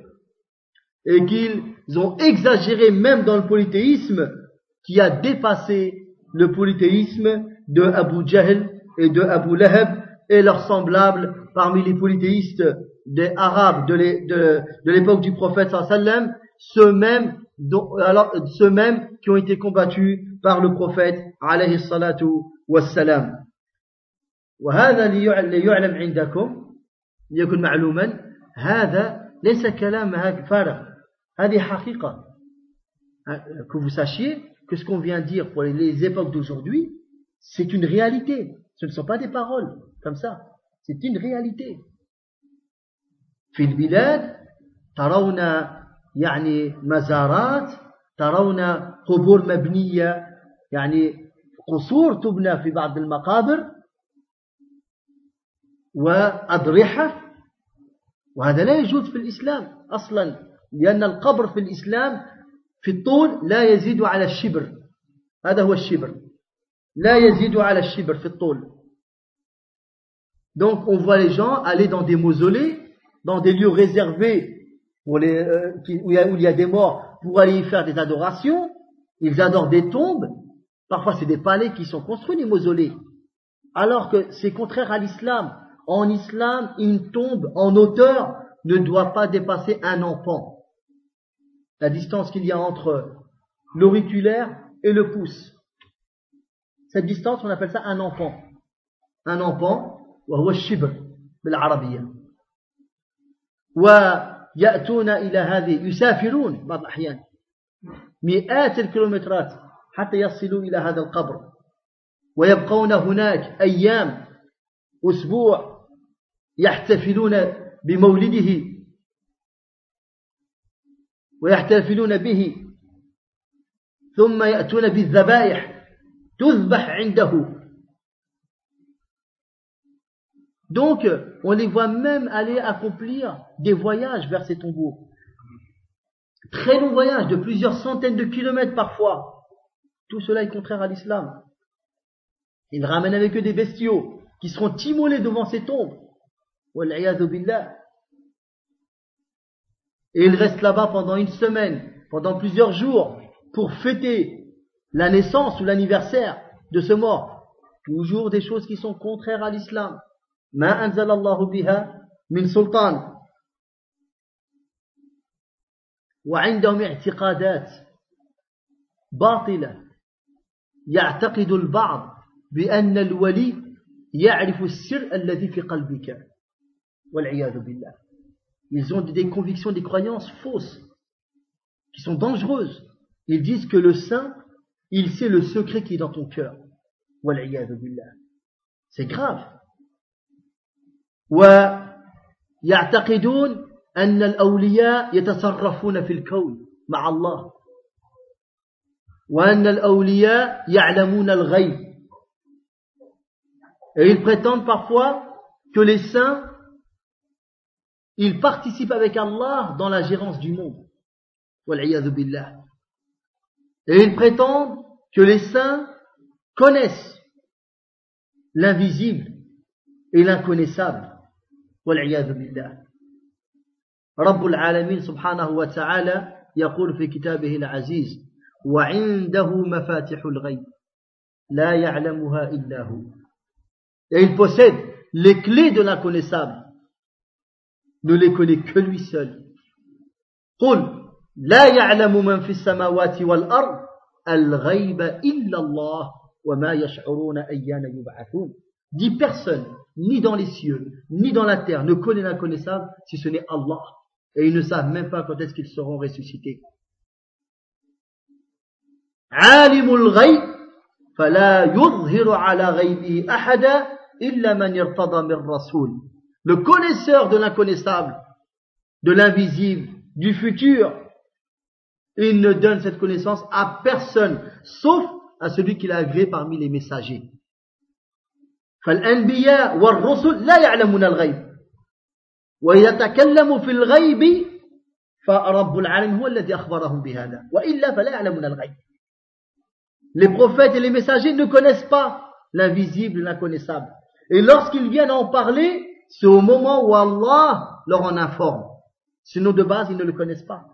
et qu'ils ont exagéré même dans le polythéisme qui a dépassé le polythéisme de Abu Jahl et de Abu Lahab et leurs semblables parmi les polythéistes des Arabes de l'époque du prophète sallam, ceux-mêmes alors ceux-mêmes qui ont été combattus par le prophète alayhi salatu wassalam. وهذا ليعلم عندكم ليكن معلوما هذا ليس كلام فارغ هذه حقيقة que vous sachiez que ce qu'on vient dire pour les époques d'aujourd'hui c'est une réalité ce ne sont pas des paroles comme ça c'est une réalité في البلاد ترون يعني مزارات ترون قبور مبنية يعني قصور تبنى في بعض المقابر وأضرحة وهذا لا يجوز في الإسلام أصلا لأن القبر في الإسلام في الطول لا يزيد على الشبر هذا هو الشبر لا يزيد على الشبر في الطول Donc on voit les gens aller dans des mausolées, dans des lieux réservés pour les, euh, où, il y a, où, il y a, des morts pour aller y faire des adorations. Ils adorent des tombes. Parfois, c'est des palais qui sont construits, des mausolées. Alors que c'est contraire à l'islam. En islam, une tombe en hauteur ne doit pas dépasser un enfant. La distance qu'il y a entre l'auriculaire et le pouce. Cette distance, on appelle ça un enfant. Un enfant, وهو الشبر بالعربية. يأتون إلى هذه يسافرون بعض الأحيان مئات الكيلومترات حتى يصلوا إلى هذا القبر ويبقون هناك أيام أسبوع يحتفلون بمولده ويحتفلون به ثم يأتون بالذبائح تذبح عنده Donc, on les voit même aller accomplir des voyages vers ces tombeaux. Très longs voyages, de plusieurs centaines de kilomètres parfois. Tout cela est contraire à l'islam. Ils ramènent avec eux des bestiaux qui seront immolés devant ces tombes. Et ils restent là-bas pendant une semaine, pendant plusieurs jours, pour fêter la naissance ou l'anniversaire de ce mort. Toujours des choses qui sont contraires à l'islam. ما أنزل الله بها من سلطان وعندهم اعتقادات باطلة يعتقد البعض بأن الولي يعرف السر الذي في قلبك والعياذ بالله Ils ont des convictions, des croyances fausses qui sont dangereuses. Ils disent que le saint, il sait le secret qui est dans ton cœur. والعياذ بالله. C'est grave. ويعتقدون أن الأولياء يتصرفون في الكون مع الله وأن الأولياء يعلمون الغيب Et ils prétendent parfois que les saints, ils participent avec Allah dans la gérance du monde. billah. Et ils prétendent que les saints connaissent l'invisible et l'inconnaissable. billah. رب العالمين سبحانه وتعالى يقول في كتابه العزيز وعنده مفاتح الغيب لا يعلمها إلا هو Et il possède les clés de l'inconnaissable. Ne les connaît que lui seul. قل لا يعلم من في السماوات والأرض الغيب إلا الله وما يشعرون أيان يبعثون. Dit personne, ni dans les cieux, ni dans la terre, ne connaît l'inconnaissable si ce n'est Allah. Et ils ne savent même pas quand est-ce qu'ils seront ressuscités. عالم الغيب فلا يظهر على غيبه أحدا إلا من ارتضى من رسول le connaisseur de l'inconnaissable de l'invisible du futur il ne donne cette connaissance à personne sauf à celui qu'il a agréé parmi les messagers فالأنبياء والرسل لا يعلمون الغيب ويتكلم في الغيب فرب العالمين هو الذي أخبرهم بهذا وإلا فلا يعلمون الغيب Les prophètes et les messagers ne connaissent pas l'invisible, l'inconnaissable. Et lorsqu'ils viennent en parler, c'est au moment où Allah leur en informe. Sinon, de base, ils ne le connaissent pas.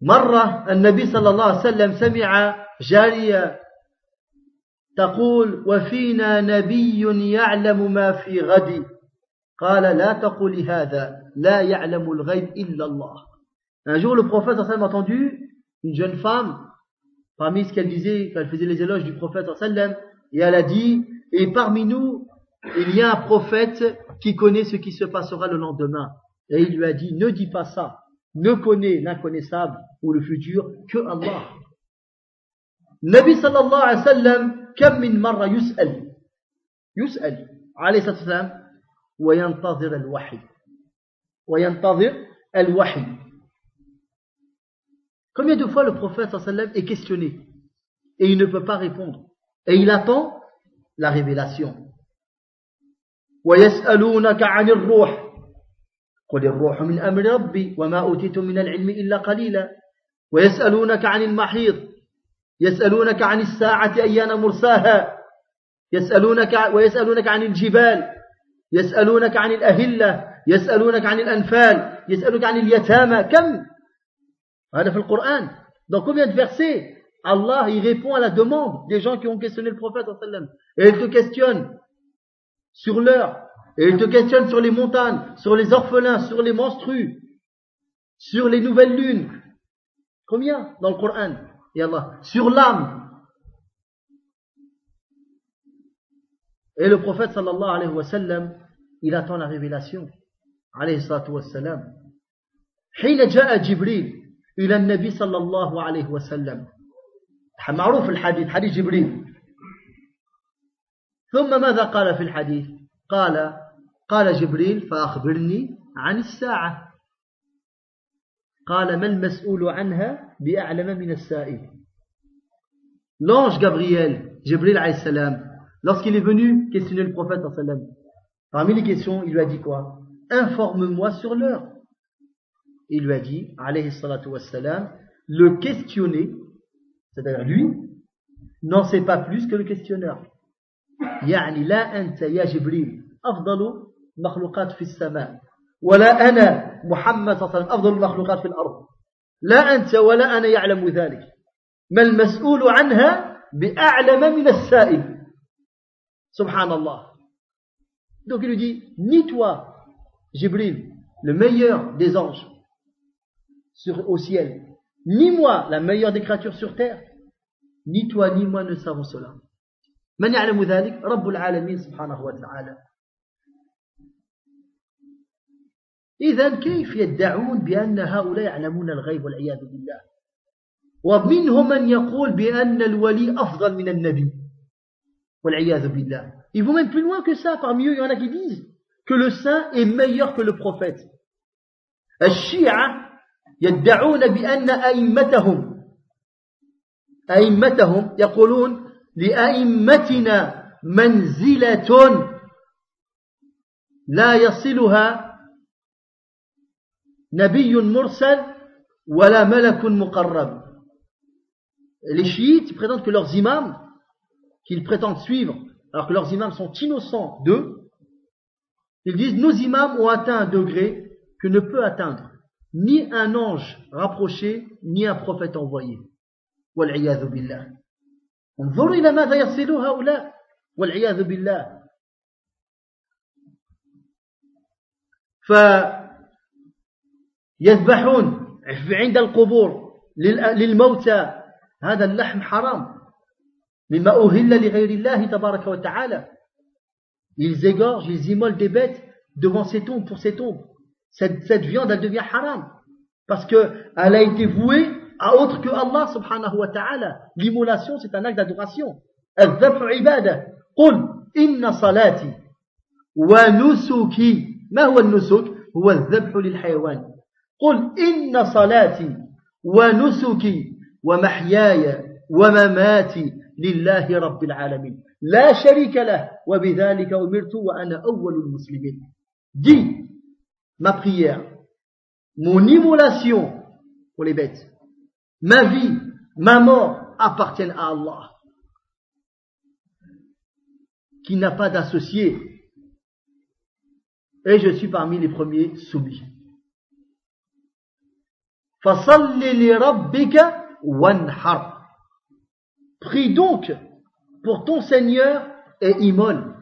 مرة النبي صلى الله عليه وسلم سمع جارية تقول وفينا نبي يعلم ما في غد قال لا تقولي هذا لا يعلم الغيب إلا الله Un jour, le prophète a entendu une jeune femme, parmi ce qu'elle disait, qu'elle faisait les éloges du prophète et elle a dit, et parmi nous, il y a un prophète qui connaît ce qui se passera le lendemain. Et il lui a dit, ne dis pas ça, ne connais l'inconnaissable ou le futur que Allah. Nabi sallallahu alayhi wa sallam كم من مرة يسأل يسأل عليه الصلاة والسلام وينتظر الوحي وينتظر الوحي Combien de fois le prophète sallam est questionné et il ne peut pas répondre et il attend la révélation. ويسألونك عن الروح. قل الروح من أمر ربي وما أوتيتم من العلم إلا قليلا. ويسألونك عن المحيط. يسألونك عن الساعة أيان مرساها. يسألونك ويسألونك عن الجبال. يسألونك عن الأهلة. يسألونك عن الأنفال. يسألونك عن اليتامى. كم؟ هذا في القرآن. Dans combien de Allah il répond à la demande des gens qui ont questionné le prophète et il te questionne sur l'heure et il te questionne sur les montagnes sur les orphelins sur les menstrues sur les nouvelles lunes combien dans le Coran et Allah, sur l'âme. Et le prophète sallallahu alayhi wa sallam, il attend la révélation. عليه الصلاة والسلام حين جاء جبريل إلى النبي صلى الله عليه وسلم معروف الحديث حديث جبريل ثم ماذا قال في الحديث قال قال جبريل فأخبرني عن الساعة قال ما المسؤول عنها بأعلم من السائل L'ange Gabriel, Jibril salam, lorsqu'il est venu questionner le prophète sallam, parmi les questions, il lui a dit quoi Informe-moi sur l'heure. Il lui a dit, alayhi salatu wassalam, le questionné, c'est-à-dire lui, n'en sait pas plus que le questionneur. يعني لا أنت يا جبريل أفضل مخلوقات في السماء ولا أنا محمد صلى الله عليه وسلم أفضل المخلوقات في الأرض لا أنت ولا أنا يعلم ذلك ما المسؤول عنها بأعلم من السائل سبحان الله donc il lui dit ni toi Jibril le meilleur des anges sur, au ciel, ni moi, la meilleure des créatures sur terre, ni toi ni moi ne savons cela. من يعلم ذلك رب العالمين سبحانه وتعالى إذا كيف يدعون بأن هؤلاء يعلمون الغيب والعياذ بالله ومنهم من يقول بأن الولي أفضل من النبي والعياذ بالله Ils vont même plus loin que ça. Parmi eux, il y en a qui disent que le saint est meilleur que le prophète. الشيعة يدعون بأن أئمتهم أئمتهم يقولون لأئمتنا منزلة لا يصلها نبي مرسل ولا ملك مقرب les chiites prétendent que leurs imams qu'ils prétendent suivre alors que leurs imams sont innocents d'eux ils disent nos imams ont atteint un degré que ne peut atteindre ni un ange rapproché ni un prophète envoyé. والعياذ بالله انظروا إلى ماذا يصل هؤلاء والعياذ بالله فيذبحون عند القبور للموتى هذا اللحم حرام مما أهل لغير الله تبارك وتعالى ils égorgent, ils immolent des bêtes devant ces tombes, pour ces tombes. Cette, cette viande, elle devient haram. Parce qu'elle a été vouée à autre que Allah subhanahu wa ta'ala. L'immolation, c'est un acte d'adoration. الذبح عبادة. قل إن صلاتي ونسكي. ما هو النسك؟ هو الذبح للحيوان. قل إن صلاتي ونسكي ومحياي ومماتي لله رب العالمين. لا شريك له. وبذلك أمرت وأنا أول المسلمين. Dis ma prière, mon immolation pour les bêtes, ma vie, ma mort appartiennent à Allah, qui n'a pas d'associé. Et je suis parmi les premiers soumis. Prie donc pour ton Seigneur et immole.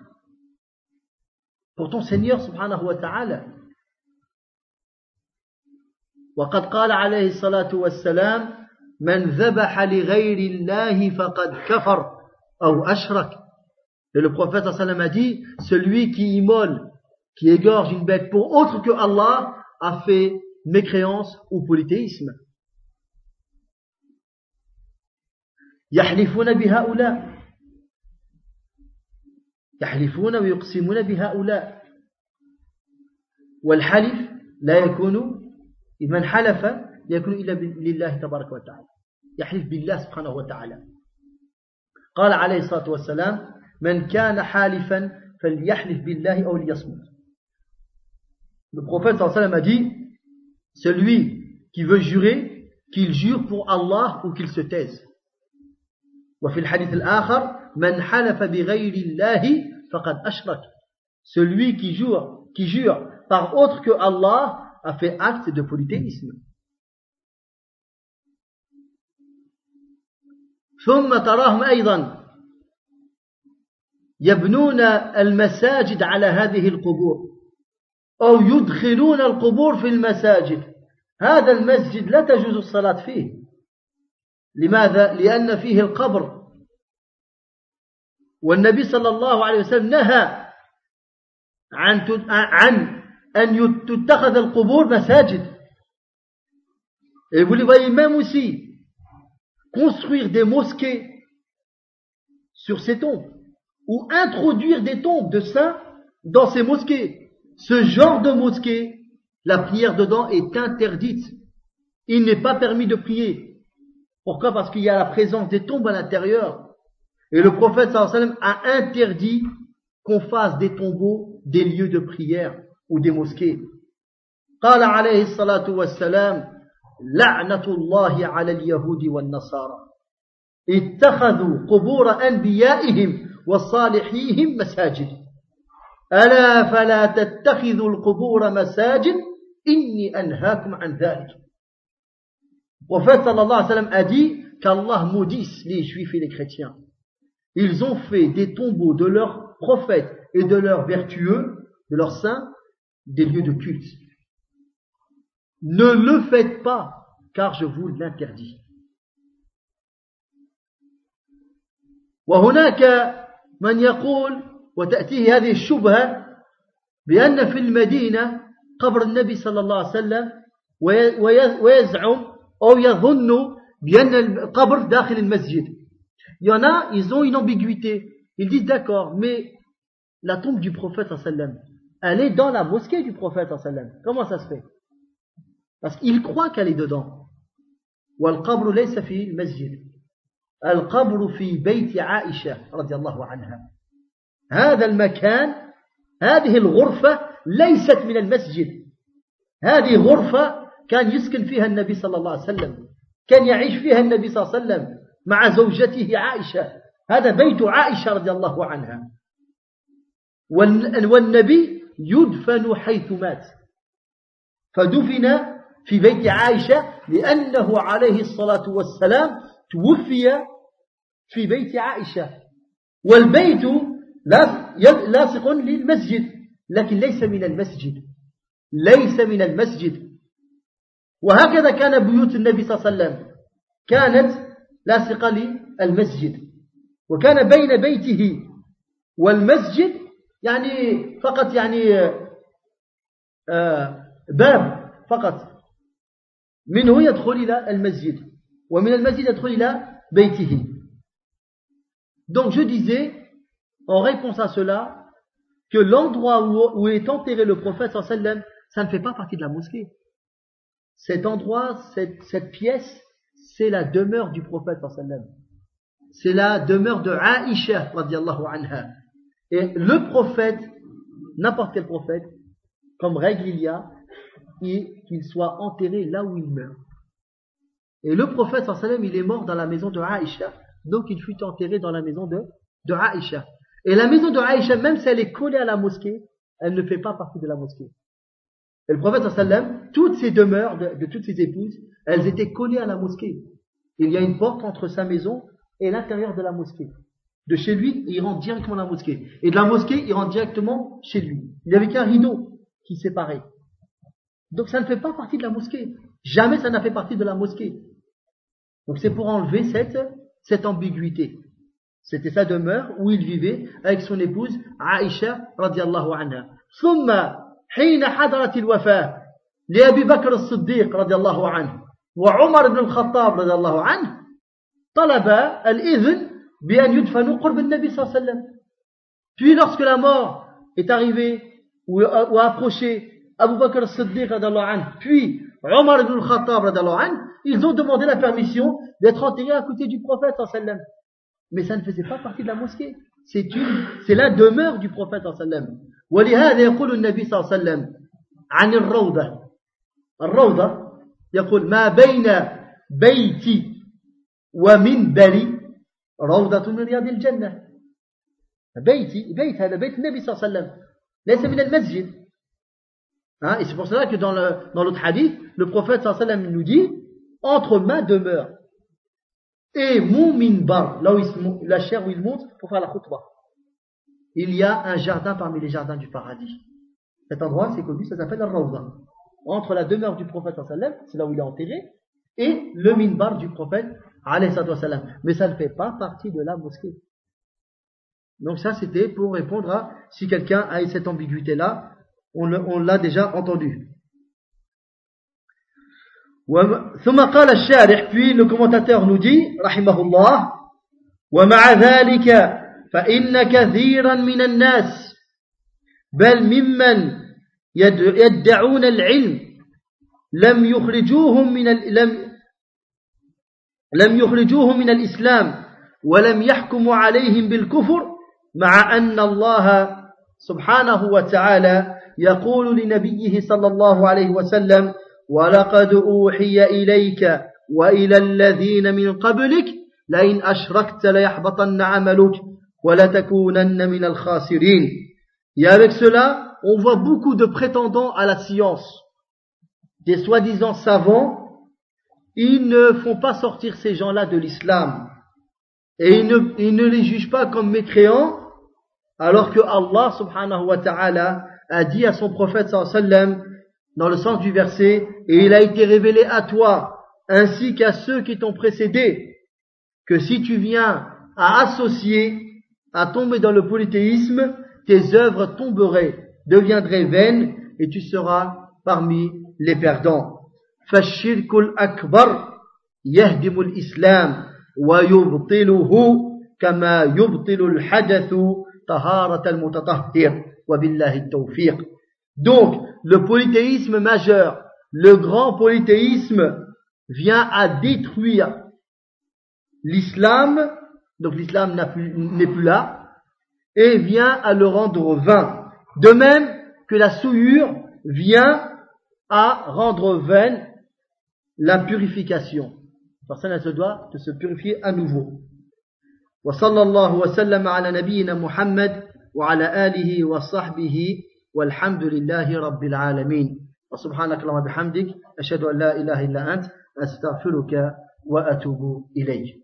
Pour ton Seigneur subhanahu wa ta'ala. وقد قال عليه الصلاة والسلام من ذبح لغير الله فقد كفر أو أشرك Et le prophète sallam a dit, celui qui immole, qui égorge une bête pour autre que Allah, a fait mécréance ou polythéisme. يحلفون بهؤلاء يحلفون ويقسمون بهؤلاء والحلف لا يكون من حلف يكون إلا لله تبارك وتعالى. يحلف بالله سبحانه وتعالى. قال عليه الصلاة والسلام من كان حالفا فليحلف بالله أو ليصمت. Le prophète sallam a dit Celui qui veut jurer, qu'il jure pour Allah ou qu'il se taise. وفي الحديث الآخر من حلف بغير الله فقد أشرك celui qui jure qui jure par autre que Allah a fait acte de polythéisme. ثم تراهم أيضا يبنون المساجد على هذه القبور أو يدخلون القبور في المساجد. هذا المسجد لا تجوز الصلاة فيه. لماذا؟ لأن فيه القبر. والنبي صلى الله عليه وسلم نهى عن عن أن تتخذ القبور مساجد Et vous les voyez même aussi construire des mosquées sur ces tombes ou introduire des tombes de saints dans ces mosquées. Ce genre de mosquée, la prière dedans est interdite. Il n'est pas permis de prier. Pourquoi Parce qu'il y a la présence des tombes à l'intérieur. Et le prophète sallam a interdit qu'on fasse des tombeaux des lieux de prière ou des mosquées. قال عليه الصلاة والسلام لعنة الله على اليهود والنصارى. اتخذوا قبور أنبيائهم وصالحيهم مساجد. ألا فلا تتخذوا القبور مساجد؟ إني أنهاكم عن ذلك. وفات صلى الله عليه وسلم أدي كالله مجيس لجويف الكريتيان Ils ont fait des tombeaux de leurs prophètes et de leurs vertueux, de leurs saints, des lieux de culte. Ne le faites pas, car je vous l'interdis. وهناك من يقول وتأتيه هذه الشبهة بأن في المدينة قبر النبي صلى الله عليه وسلم ويزعم أو يظن بأن القبر داخل المسجد. Il y en a, ils ont une ambiguïté. Ils disent d'accord, mais la tombe du prophète sallam, est dans la mosquée du prophète. Comment ça se fait? Parce qu'il croit qu'elle est dedans. والقبر ليس في المسجد القبر في بيت عائشة رضي الله عنها هذا المكان هذه الغرفة ليست من المسجد هذه غرفة كان يسكن فيها النبي صلى الله عليه وسلم كان يعيش فيها النبي صلى الله عليه وسلم مع زوجته عائشة هذا بيت عائشة رضي الله عنها والنبي يدفن حيث مات. فدفن في بيت عائشة لأنه عليه الصلاة والسلام توفي في بيت عائشة. والبيت لاصق للمسجد لكن ليس من المسجد. ليس من المسجد. وهكذا كان بيوت النبي صلى الله عليه وسلم. كانت لاصقة للمسجد. وكان بين بيته والمسجد يعني فقط يعني آه، باب فقط منه يدخل إلى المسجد ومن المسجد يدخل إلى بيته Donc je disais, en réponse à cela, que l'endroit où, où, est enterré le prophète sallam, ça ne fait pas partie de la mosquée. Cet endroit, cette, cette pièce, c'est la demeure du prophète sallam. C'est la demeure de Aïcha radiallahu anha. Et le prophète, n'importe quel prophète, comme règle il y a, qu'il soit enterré là où il meurt. Et le prophète sallam, il est mort dans la maison de Aïcha, donc il fut enterré dans la maison de, de. Et la maison de Aïcha, même si elle est collée à la mosquée, elle ne fait pas partie de la mosquée. Et le prophète sallam, toutes ses demeures de, de toutes ses épouses, elles étaient collées à la mosquée. Il y a une porte entre sa maison et l'intérieur de la mosquée De chez lui, il rentre directement dans la mosquée. Et de la mosquée, il rentre directement chez lui. Il n'y avait qu'un rideau qui séparait. Donc ça ne fait pas partie de la mosquée. Jamais ça n'a fait partie de la mosquée. Donc c'est pour enlever cette, cette ambiguïté. C'était sa demeure où il vivait avec son épouse Aïcha radiallahu anha. ثم حين حضرت الوفاة لأبي بكر الصديق رضي الله عنه وعمر بن الخطاب رضي الله عنه طلب الإذن بأن يدفنوا قرب النبي صلى الله عليه وسلم Puis lorsque la mort est arrivée ou, ou approché Abu Bakr as-Siddiq puis Omar ibn al-Khattab ils ont demandé la permission d'être enterrés à côté du prophète sallam. Mais ça ne faisait pas partie de la mosquée. C'est une, c'est la demeure du prophète sallam. ولهذا يقول النبي صلى الله عليه وسلم عن الروضة الروضة يقول ما بين بيتي ومنبري روضة من رياض الجنة بيتي بيت هذا بيت النبي صلى الله عليه وسلم ليس من المسجد Hein, et c'est pour cela que dans l'autre dans hadith, le prophète sallam nous dit entre ma demeure et mon minbar, là où il, la chair où il monte pour faire la khutbah, il y a un jardin parmi les jardins du paradis. Cet endroit, c'est connu, ça s'appelle la Rawda. Entre la demeure du prophète sallam, c'est là où il est enterré, et le minbar du prophète sallam. Mais ça ne fait pas partie de la mosquée. Donc ça, c'était pour répondre à si quelqu'un a cette ambiguïté-là, on l'a déjà entendu. ثم قال الشارح puis le commentateur nous dit رحمه الله ومع ذلك فإن كثيرا من الناس بل ممن يدعون العلم لم يخرجوهم من لم لم يخرجوهم من الإسلام ولم يحكموا عليهم بالكفر مع أن الله سبحانه وتعالى يقول لنبيه صلى الله عليه وسلم ولقد أوحي إليك وإلى الذين من قبلك لئن أشركت ليحبطن عملك ولتكونن من الخاسرين. Et avec cela, on voit beaucoup de prétendants à la science, des soi-disant savants, ils ne font pas sortir ces gens-là de l'islam. Et ils ne, les jugent pas comme mécréants, alors que Allah subhanahu wa ta'ala a dit à son prophète sallam dans le sens du verset, et il a été révélé à toi, ainsi qu'à ceux qui t'ont précédé, que si tu viens à associer, à tomber dans le polythéisme, tes œuvres tomberaient, deviendraient vaines, et tu seras parmi les perdants. فالشرك الأكبر يهدم الإسلام ويبطله كما يبطل الحدث طهارة المتطهر وبالله التوفيق Donc, le polythéisme majeur, le grand polythéisme, vient à détruire l'islam, donc l'islam n'est plus là, et vient à le rendre vain. De même que la souillure vient à rendre vaine la purification. La personne elle se doit de se purifier à nouveau. وصلى الله وسلم على نبينا محمد وعلى آله وصحبه والحمد لله رب العالمين وسبحانك اللهم بحمدك أشهد أن لا إله إلا أنت أستغفرك وأتوب إليك